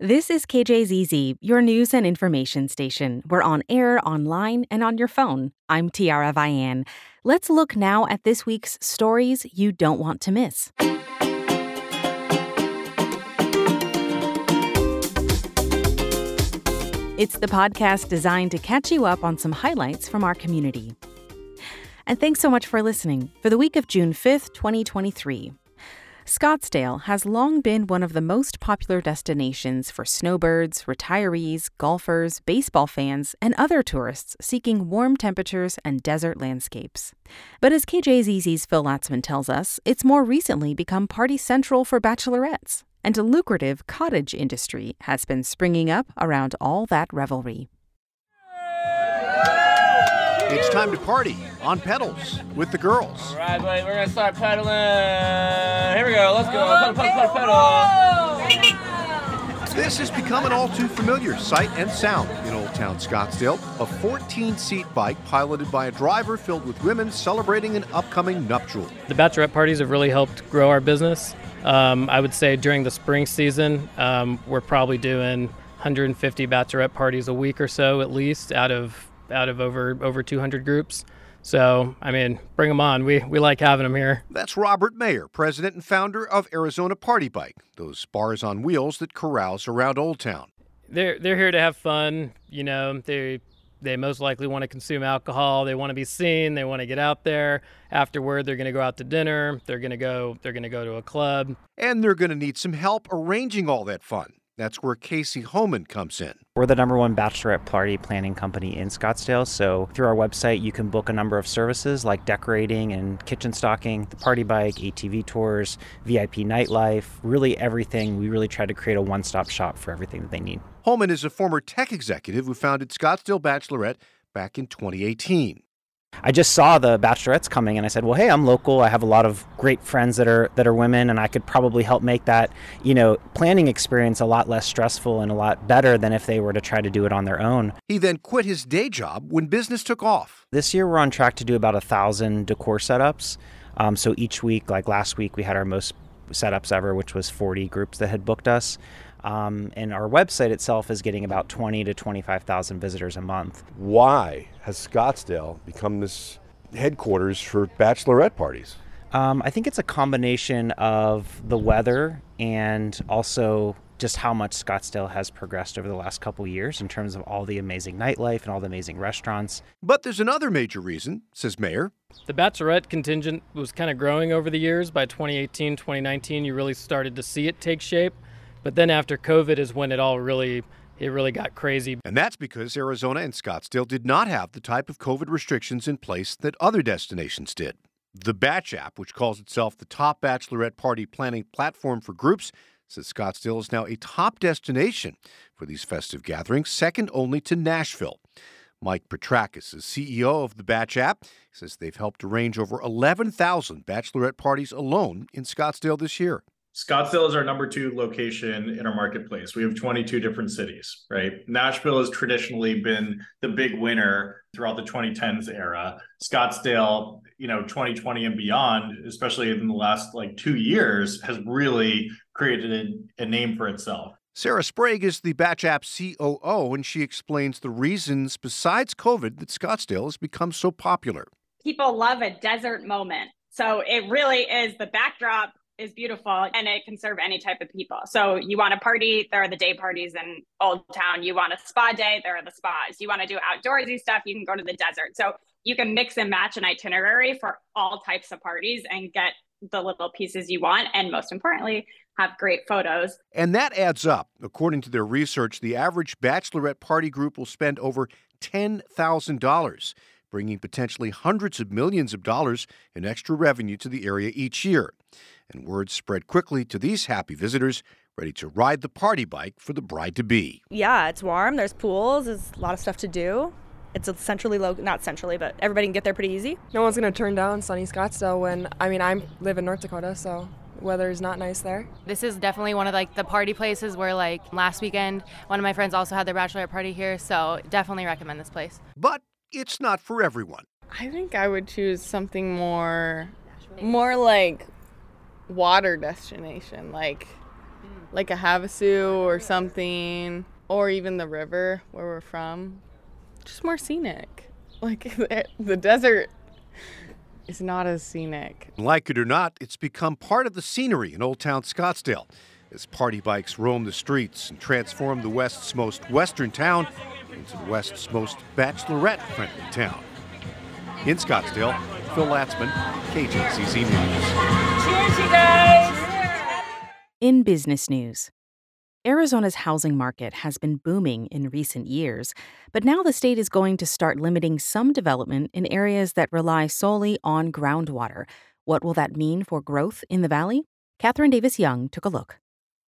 This is KJZZ, your news and information station. We're on air, online, and on your phone. I'm Tiara Vian. Let's look now at this week's stories you don't want to miss. It's the podcast designed to catch you up on some highlights from our community. And thanks so much for listening for the week of June 5th, 2023. Scottsdale has long been one of the most popular destinations for snowbirds, retirees, golfers, baseball fans, and other tourists seeking warm temperatures and desert landscapes. But as KJZZ's Phil Latzman tells us, it's more recently become party central for bachelorettes, and a lucrative cottage industry has been springing up around all that revelry. It's time to party on pedals with the girls. All right, buddy, we're gonna start pedaling. Here we go. Let's go. Pedal, pedal, pedal. This has become an all too familiar sight and sound in Old Town Scottsdale. A 14 seat bike piloted by a driver filled with women celebrating an upcoming nuptial. The bachelorette parties have really helped grow our business. Um, I would say during the spring season, um, we're probably doing 150 bachelorette parties a week or so at least out of out of over over 200 groups. So, I mean, bring them on. We, we like having them here. That's Robert Mayer, president and founder of Arizona Party Bike, those bars on wheels that carouse around Old Town. They're they're here to have fun. You know, they they most likely want to consume alcohol. They want to be seen. They want to get out there. Afterward, they're going to go out to dinner. They're going to go. They're going to go to a club. And they're going to need some help arranging all that fun. That's where Casey Homan comes in. We're the number one bachelorette party planning company in Scottsdale. So through our website, you can book a number of services like decorating and kitchen stocking, the party bike, ATV tours, VIP nightlife, really everything. We really try to create a one stop shop for everything that they need. Homan is a former tech executive who founded Scottsdale Bachelorette back in 2018. I just saw the bachelorettes coming and I said, "Well, hey, I'm local. I have a lot of great friends that are that are women and I could probably help make that, you know, planning experience a lot less stressful and a lot better than if they were to try to do it on their own." He then quit his day job when business took off. This year we're on track to do about a thousand decor setups. Um, so each week, like last week, we had our most setups ever, which was 40 groups that had booked us. Um, and our website itself is getting about 20 to 25,000 visitors a month. Why has Scottsdale become this headquarters for bachelorette parties? Um, I think it's a combination of the weather and also just how much Scottsdale has progressed over the last couple years in terms of all the amazing nightlife and all the amazing restaurants. But there's another major reason, says Mayer. The bachelorette contingent was kind of growing over the years. By 2018, 2019, you really started to see it take shape. But then after COVID is when it all really it really got crazy. And that's because Arizona and Scottsdale did not have the type of COVID restrictions in place that other destinations did. The Batch app, which calls itself the top bachelorette party planning platform for groups, says Scottsdale is now a top destination for these festive gatherings, second only to Nashville. Mike Petrakis is CEO of the Batch app. He says they've helped arrange over 11,000 bachelorette parties alone in Scottsdale this year. Scottsdale is our number two location in our marketplace. We have 22 different cities, right? Nashville has traditionally been the big winner throughout the 2010s era. Scottsdale, you know, 2020 and beyond, especially in the last like two years, has really created a, a name for itself. Sarah Sprague is the Batch App COO, and she explains the reasons besides COVID that Scottsdale has become so popular. People love a desert moment. So it really is the backdrop is beautiful and it can serve any type of people. So you want a party, there are the day parties in Old Town. You want a spa day, there are the spas. You want to do outdoorsy stuff, you can go to the desert. So you can mix and match an itinerary for all types of parties and get the little pieces you want and most importantly have great photos. And that adds up. According to their research, the average bachelorette party group will spend over $10,000, bringing potentially hundreds of millions of dollars in extra revenue to the area each year and word spread quickly to these happy visitors ready to ride the party bike for the bride to be. Yeah, it's warm. There's pools. There's a lot of stuff to do. It's a centrally low, not centrally, but everybody can get there pretty easy. No one's gonna turn down sunny Scottsdale when I mean I live in North Dakota, so weather is not nice there. This is definitely one of like the party places where like last weekend one of my friends also had their bachelorette party here, so definitely recommend this place. But it's not for everyone. I think I would choose something more more like water destination like like a Havasu or something, or even the river where we're from. Just more scenic. Like the desert is not as scenic. Like it or not, it's become part of the scenery in Old Town Scottsdale as party bikes roam the streets and transform the West's most western town into the West's most bachelorette friendly town. In Scottsdale, Phil Latzman, KJZZ News. Cheers, you guys! In business news, Arizona's housing market has been booming in recent years, but now the state is going to start limiting some development in areas that rely solely on groundwater. What will that mean for growth in the valley? Katherine Davis Young took a look.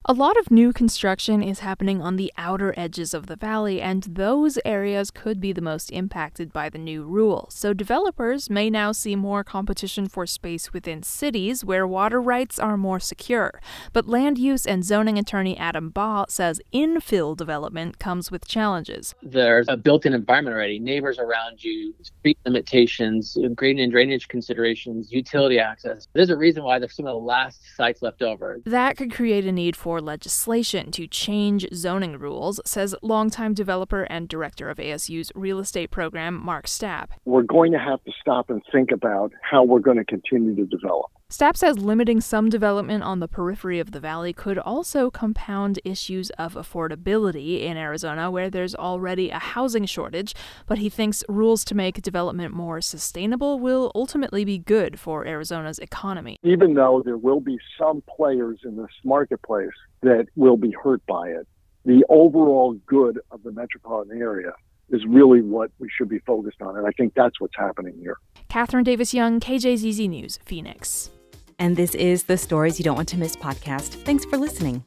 A lot of new construction is happening on the outer edges of the valley, and those areas could be the most impacted by the new rule. So, developers may now see more competition for space within cities where water rights are more secure. But land use and zoning attorney Adam Baugh says infill development comes with challenges. There's a built in environment already neighbors around you, street limitations, grading and drainage considerations, utility access. There's a reason why there's some of the last sites left over. That could create a need for legislation to change zoning rules, says longtime developer and director of ASU's real estate program, Mark Stapp. We're going to have to stop and think about how we're going to continue to develop. Stapp says limiting some development on the periphery of the valley could also compound issues of affordability in Arizona, where there's already a housing shortage. But he thinks rules to make development more sustainable will ultimately be good for Arizona's economy. Even though there will be some players in this marketplace that will be hurt by it, the overall good of the metropolitan area is really what we should be focused on. And I think that's what's happening here. Katherine Davis Young, KJZZ News, Phoenix. And this is the Stories You Don't Want to Miss podcast. Thanks for listening.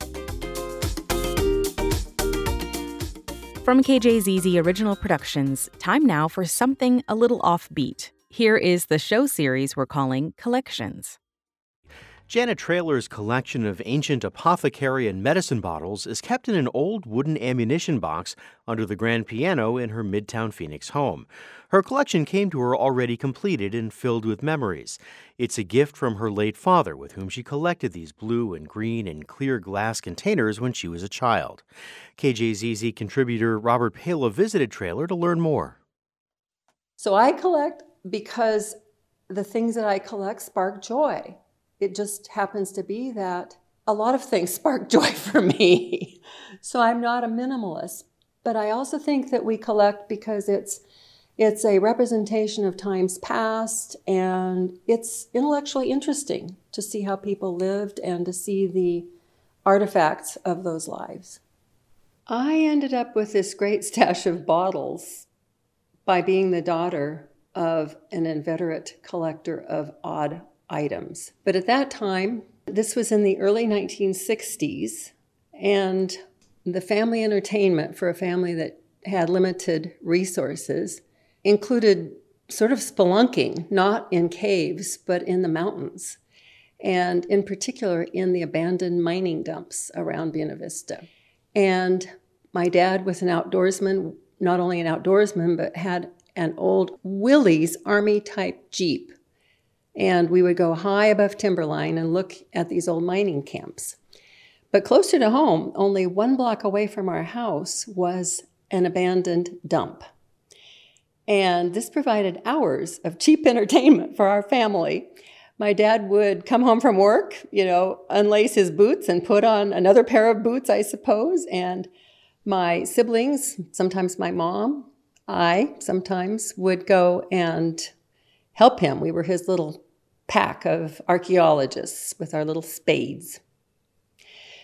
From KJZZ Original Productions, time now for something a little offbeat. Here is the show series we're calling Collections. Janet Trailer's collection of ancient apothecary and medicine bottles is kept in an old wooden ammunition box under the grand piano in her Midtown Phoenix home. Her collection came to her already completed and filled with memories. It's a gift from her late father, with whom she collected these blue and green and clear glass containers when she was a child. KJZZ contributor Robert Pala visited Trailer to learn more. So I collect because the things that I collect spark joy it just happens to be that a lot of things spark joy for me. so I'm not a minimalist, but I also think that we collect because it's it's a representation of times past and it's intellectually interesting to see how people lived and to see the artifacts of those lives. I ended up with this great stash of bottles by being the daughter of an inveterate collector of odd items. But at that time, this was in the early 1960s, and the family entertainment for a family that had limited resources included sort of spelunking, not in caves, but in the mountains, and in particular in the abandoned mining dumps around Buena Vista. And my dad was an outdoorsman, not only an outdoorsman, but had an old Willys Army type Jeep and we would go high above timberline and look at these old mining camps. But closer to home, only one block away from our house, was an abandoned dump. And this provided hours of cheap entertainment for our family. My dad would come home from work, you know, unlace his boots and put on another pair of boots, I suppose. And my siblings, sometimes my mom, I sometimes would go and help him. We were his little pack of archaeologists with our little spades.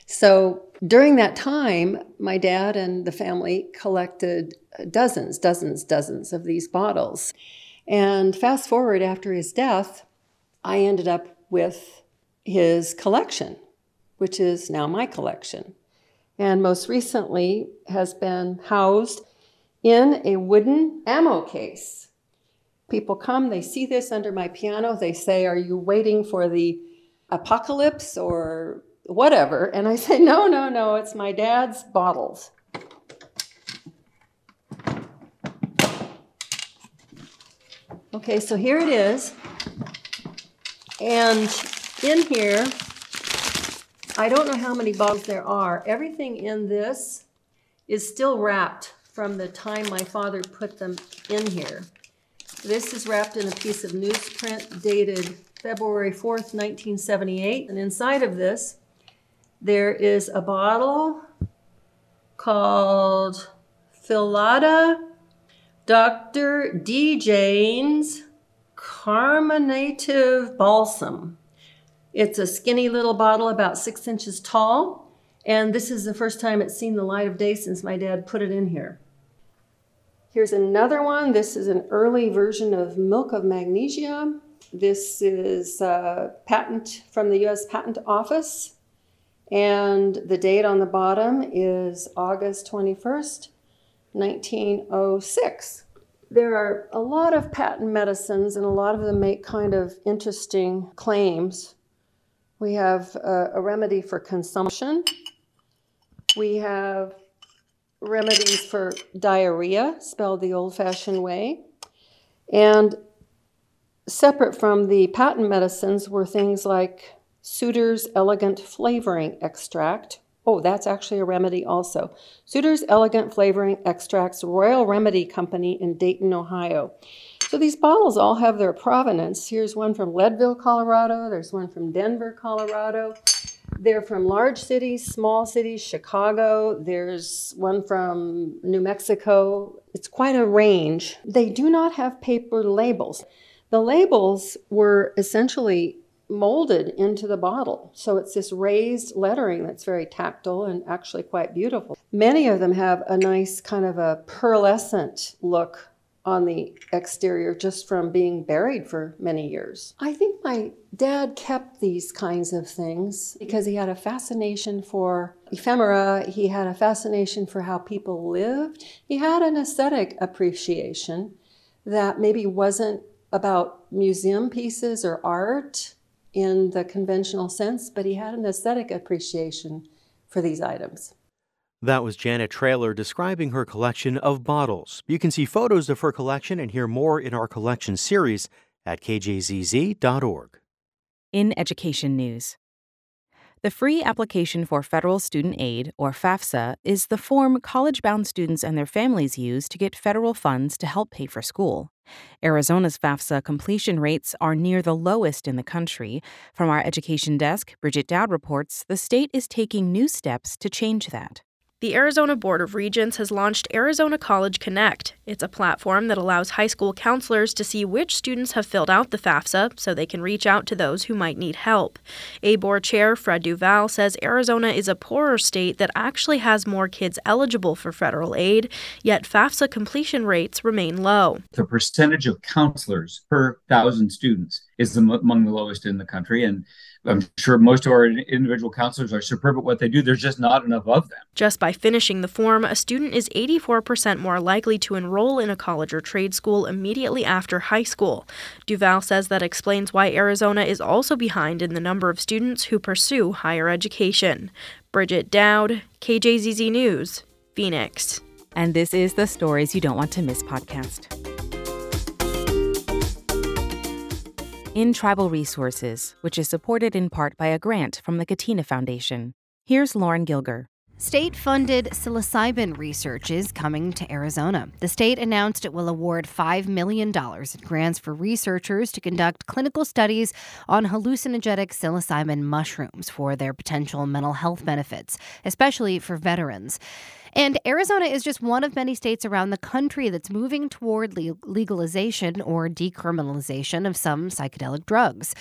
So during that time, my dad and the family collected dozens, dozens, dozens of these bottles. And fast forward after his death, I ended up with his collection, which is now my collection. And most recently has been housed in a wooden ammo case People come, they see this under my piano, they say, Are you waiting for the apocalypse or whatever? And I say, No, no, no, it's my dad's bottles. Okay, so here it is. And in here I don't know how many bottles there are. Everything in this is still wrapped from the time my father put them in here. This is wrapped in a piece of newsprint dated February 4th, 1978. And inside of this, there is a bottle called Philada Dr. D. Jayne's Carminative Balsam. It's a skinny little bottle about six inches tall, and this is the first time it's seen the light of day since my dad put it in here. Here's another one. This is an early version of Milk of Magnesia. This is a patent from the US Patent Office, and the date on the bottom is August 21st, 1906. There are a lot of patent medicines, and a lot of them make kind of interesting claims. We have a, a remedy for consumption. We have remedies for diarrhea, spelled the old fashioned way. And separate from the patent medicines were things like Suter's Elegant Flavoring Extract, Oh, that's actually a remedy also. Suter's Elegant Flavoring Extracts Royal Remedy Company in Dayton, Ohio. So these bottles all have their provenance. Here's one from Leadville, Colorado. There's one from Denver, Colorado. They're from large cities, small cities, Chicago. There's one from New Mexico. It's quite a range. They do not have paper labels. The labels were essentially molded into the bottle. So it's this raised lettering that's very tactile and actually quite beautiful. Many of them have a nice kind of a pearlescent look on the exterior just from being buried for many years. I think my dad kept these kinds of things because he had a fascination for ephemera, he had a fascination for how people lived, he had an aesthetic appreciation that maybe wasn't about museum pieces or art in the conventional sense, but he had an aesthetic appreciation for these items. That was Janet Trailer describing her collection of bottles. You can see photos of her collection and hear more in our collection series at kjzz.org. In education news, the free application for federal student aid, or FAFSA, is the form college bound students and their families use to get federal funds to help pay for school. Arizona's FAFSA completion rates are near the lowest in the country. From our education desk, Bridget Dowd reports the state is taking new steps to change that. The Arizona Board of Regents has launched Arizona College Connect. It's a platform that allows high school counselors to see which students have filled out the FAFSA so they can reach out to those who might need help. ABOR Chair Fred DuVal says Arizona is a poorer state that actually has more kids eligible for federal aid, yet FAFSA completion rates remain low. The percentage of counselors per thousand students is among the lowest in the country, and I'm sure most of our individual counselors are superb at what they do. There's just not enough of them. Just by finishing the form, a student is 84% more likely to enroll in a college or trade school immediately after high school. DuVal says that explains why Arizona is also behind in the number of students who pursue higher education. Bridget Dowd, KJZZ News, Phoenix. And this is the Stories You Don't Want to Miss podcast. In Tribal Resources, which is supported in part by a grant from the Catena Foundation. Here's Lauren Gilger. State funded psilocybin research is coming to Arizona. The state announced it will award $5 million in grants for researchers to conduct clinical studies on hallucinogenic psilocybin mushrooms for their potential mental health benefits, especially for veterans. And Arizona is just one of many states around the country that's moving toward legalization or decriminalization of some psychedelic drugs.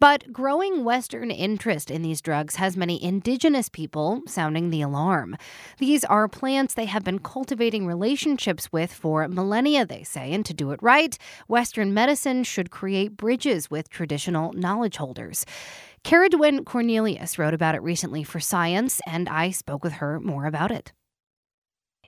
But growing Western interest in these drugs has many indigenous people sounding the alarm. These are plants they have been cultivating relationships with for millennia, they say, and to do it right, Western medicine should create bridges with traditional knowledge holders. Ceridwen Cornelius wrote about it recently for Science, and I spoke with her more about it.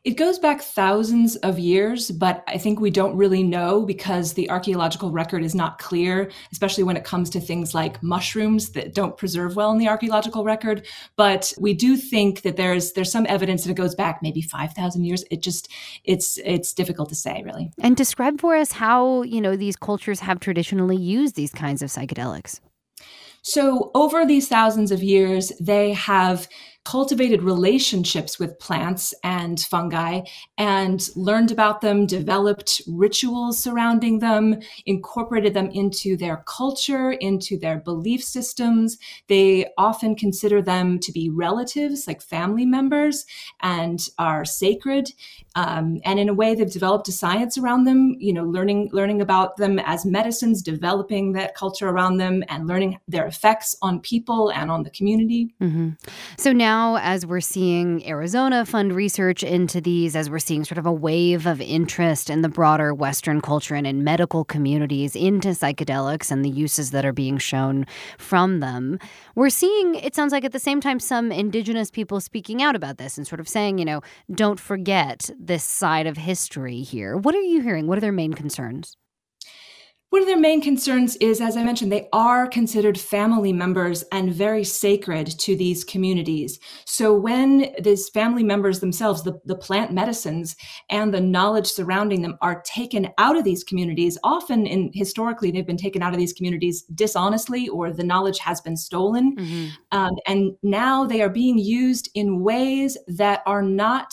It goes back thousands of years, but I think we don't really know because the archaeological record is not clear, especially when it comes to things like mushrooms that don't preserve well in the archaeological record. But we do think that there's there's some evidence that it goes back maybe 5,000 years. It just it's it's difficult to say really. And describe for us how, you know, these cultures have traditionally used these kinds of psychedelics. So, over these thousands of years, they have cultivated relationships with plants and fungi and learned about them, developed rituals surrounding them, incorporated them into their culture, into their belief systems. They often consider them to be relatives, like family members, and are sacred. Um, and in a way, they've developed a science around them. You know, learning learning about them as medicines, developing that culture around them, and learning their effects on people and on the community. Mm-hmm. So now now, as we're seeing Arizona fund research into these, as we're seeing sort of a wave of interest in the broader Western culture and in medical communities into psychedelics and the uses that are being shown from them, we're seeing, it sounds like at the same time, some indigenous people speaking out about this and sort of saying, you know, don't forget this side of history here. What are you hearing? What are their main concerns? One of their main concerns is, as I mentioned, they are considered family members and very sacred to these communities. So when these family members themselves, the, the plant medicines and the knowledge surrounding them are taken out of these communities, often in historically they've been taken out of these communities dishonestly or the knowledge has been stolen. Mm-hmm. Um, and now they are being used in ways that are not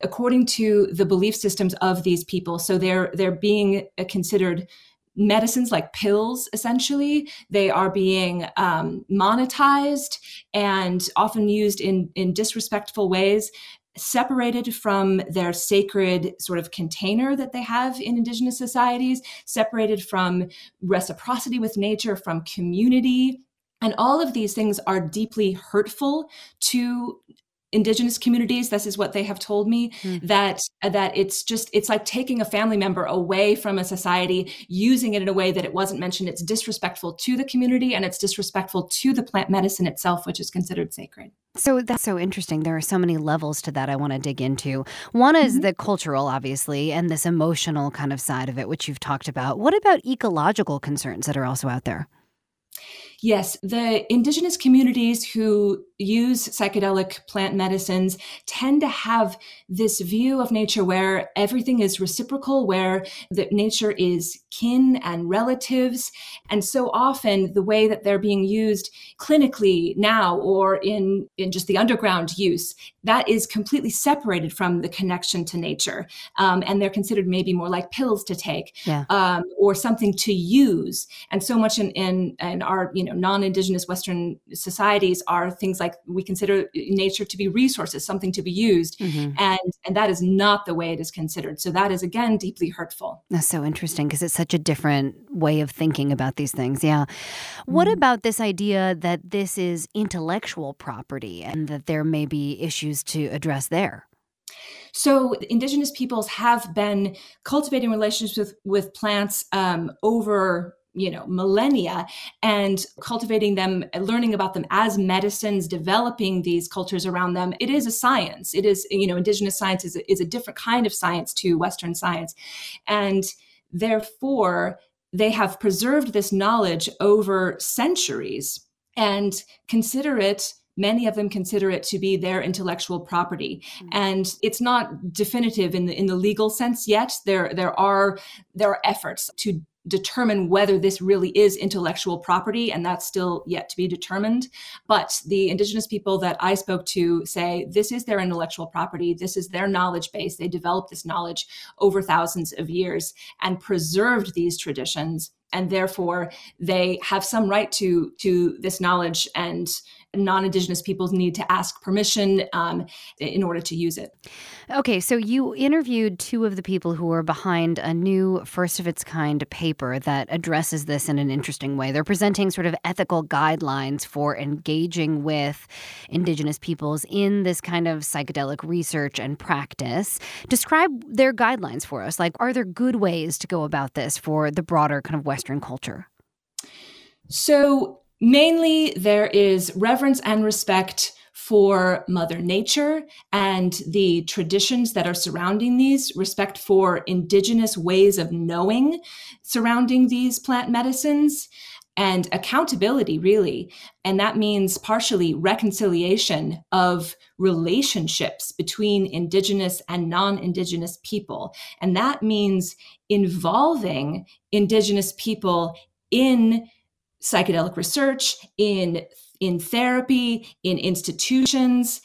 according to the belief systems of these people. So they're they're being considered medicines like pills essentially they are being um, monetized and often used in in disrespectful ways separated from their sacred sort of container that they have in indigenous societies separated from reciprocity with nature from community. And all of these things are deeply hurtful to indigenous communities this is what they have told me mm. that that it's just it's like taking a family member away from a society using it in a way that it wasn't mentioned it's disrespectful to the community and it's disrespectful to the plant medicine itself which is considered sacred so that's so interesting. There are so many levels to that I want to dig into. One is mm-hmm. the cultural, obviously, and this emotional kind of side of it, which you've talked about. What about ecological concerns that are also out there? Yes, the indigenous communities who use psychedelic plant medicines tend to have this view of nature where everything is reciprocal, where that nature is kin and relatives. And so often the way that they're being used clinically now or in, in just the underground use, that is completely separated from the connection to nature. Um, and they're considered maybe more like pills to take yeah. um, or something to use. And so much in, in, in our you know non-indigenous Western societies are things like we consider nature to be resources, something to be used. Mm-hmm. And, and that is not the way it is considered. So that is again deeply hurtful. That's so interesting because it's such a different way of thinking about these things. Yeah. What mm-hmm. about this idea that this is intellectual property and that there may be issues to address there? So indigenous peoples have been cultivating relationships with, with plants um, over you know millennia and cultivating them learning about them as medicines developing these cultures around them. It is a science. It is you know indigenous science is a, is a different kind of science to western science. And therefore they have preserved this knowledge over centuries and consider it many of them consider it to be their intellectual property. Mm-hmm. and it's not definitive in the in the legal sense yet. There there are there are efforts to determine whether this really is intellectual property, and that's still yet to be determined. But the indigenous people that I spoke to say this is their intellectual property, this is their knowledge base. They developed this knowledge over thousands of years and preserved these traditions and therefore they have some right to to this knowledge and non-indigenous peoples need to ask permission um, in order to use it. Okay so you interviewed two of the people who are behind a new first of its kind paper that addresses this in an interesting way. They're presenting sort of ethical guidelines for engaging with indigenous peoples in this kind of psychedelic research and practice. Describe their guidelines for us. Like are there good ways to go about this for the broader kind of western culture? So Mainly, there is reverence and respect for Mother Nature and the traditions that are surrounding these, respect for indigenous ways of knowing surrounding these plant medicines, and accountability, really. And that means partially reconciliation of relationships between Indigenous and non Indigenous people. And that means involving Indigenous people in psychedelic research, in in therapy, in institutions,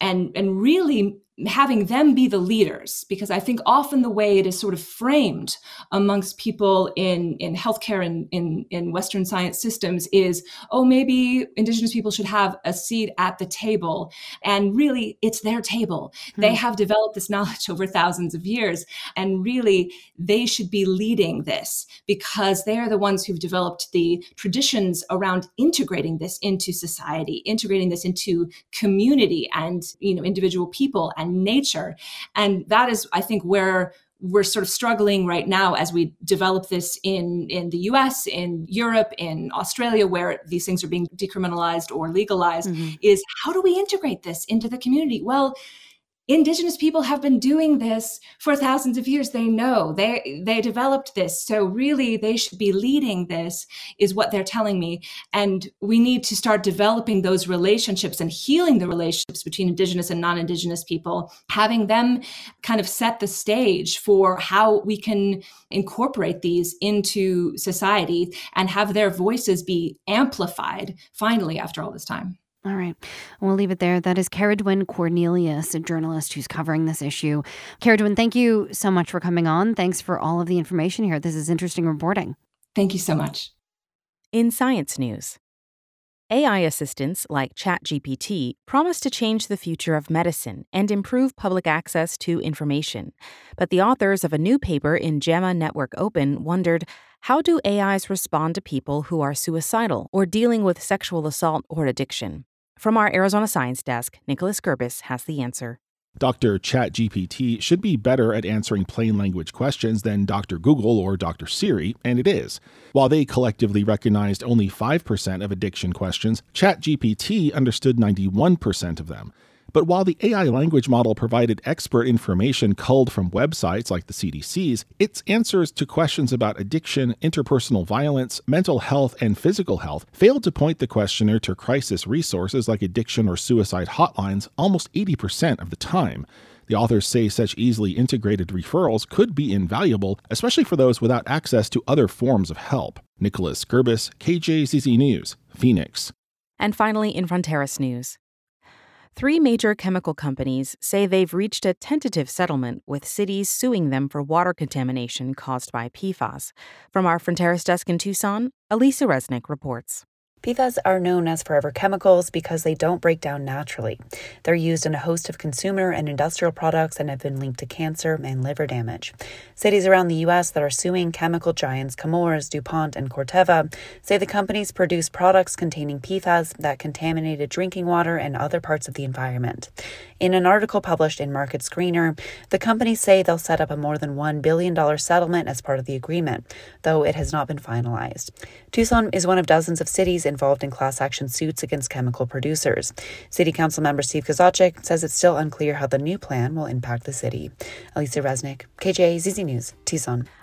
and and really having them be the leaders because i think often the way it is sort of framed amongst people in in healthcare and in, in western science systems is oh maybe indigenous people should have a seat at the table and really it's their table mm-hmm. they have developed this knowledge over thousands of years and really they should be leading this because they are the ones who've developed the traditions around integrating this into society integrating this into community and you know individual people and and nature. And that is, I think, where we're sort of struggling right now as we develop this in in the US, in Europe, in Australia, where these things are being decriminalized or legalized, mm-hmm. is how do we integrate this into the community? Well, indigenous people have been doing this for thousands of years. They know. They they developed this. So really they should be leading this is what they're telling me. And we need to start developing those relationships and healing the relationships between indigenous and non-indigenous people having them kind of set the stage for how we can incorporate these into society and have their voices be amplified finally after all this time all right. We'll leave it there. That is Ceridwen Cornelius, a journalist who's covering this issue. Ceridwen, thank you so much for coming on. Thanks for all of the information here. This is interesting reporting. Thank you so much. In science news, AI assistants like ChatGPT promise to change the future of medicine and improve public access to information. But the authors of a new paper in JAMA Network Open wondered how do AIs respond to people who are suicidal or dealing with sexual assault or addiction? From our Arizona Science Desk, Nicholas Gerbis has the answer. Dr. ChatGPT should be better at answering plain language questions than Dr. Google or Dr. Siri, and it is. While they collectively recognized only 5% of addiction questions, ChatGPT understood 91% of them. But while the AI language model provided expert information culled from websites like the CDC's, its answers to questions about addiction, interpersonal violence, mental health, and physical health failed to point the questioner to crisis resources like addiction or suicide hotlines almost 80% of the time. The authors say such easily integrated referrals could be invaluable, especially for those without access to other forms of help. Nicholas Gerbis, KJZZ News, Phoenix. And finally, in Fronteras News. Three major chemical companies say they've reached a tentative settlement with cities suing them for water contamination caused by PFAS. From our Fronteras desk in Tucson, Alisa Reznick reports. PFAS are known as forever chemicals because they don't break down naturally. They're used in a host of consumer and industrial products and have been linked to cancer and liver damage. Cities around the U.S. that are suing chemical giants Chemours, DuPont, and Corteva say the companies produce products containing PFAS that contaminated drinking water and other parts of the environment. In an article published in Market Screener, the companies say they'll set up a more than $1 billion settlement as part of the agreement, though it has not been finalized. Tucson is one of dozens of cities in involved in class action suits against chemical producers. City Council member Steve Kozachik says it's still unclear how the new plan will impact the city. Alisa Reznick, KJZZ News, Tucson.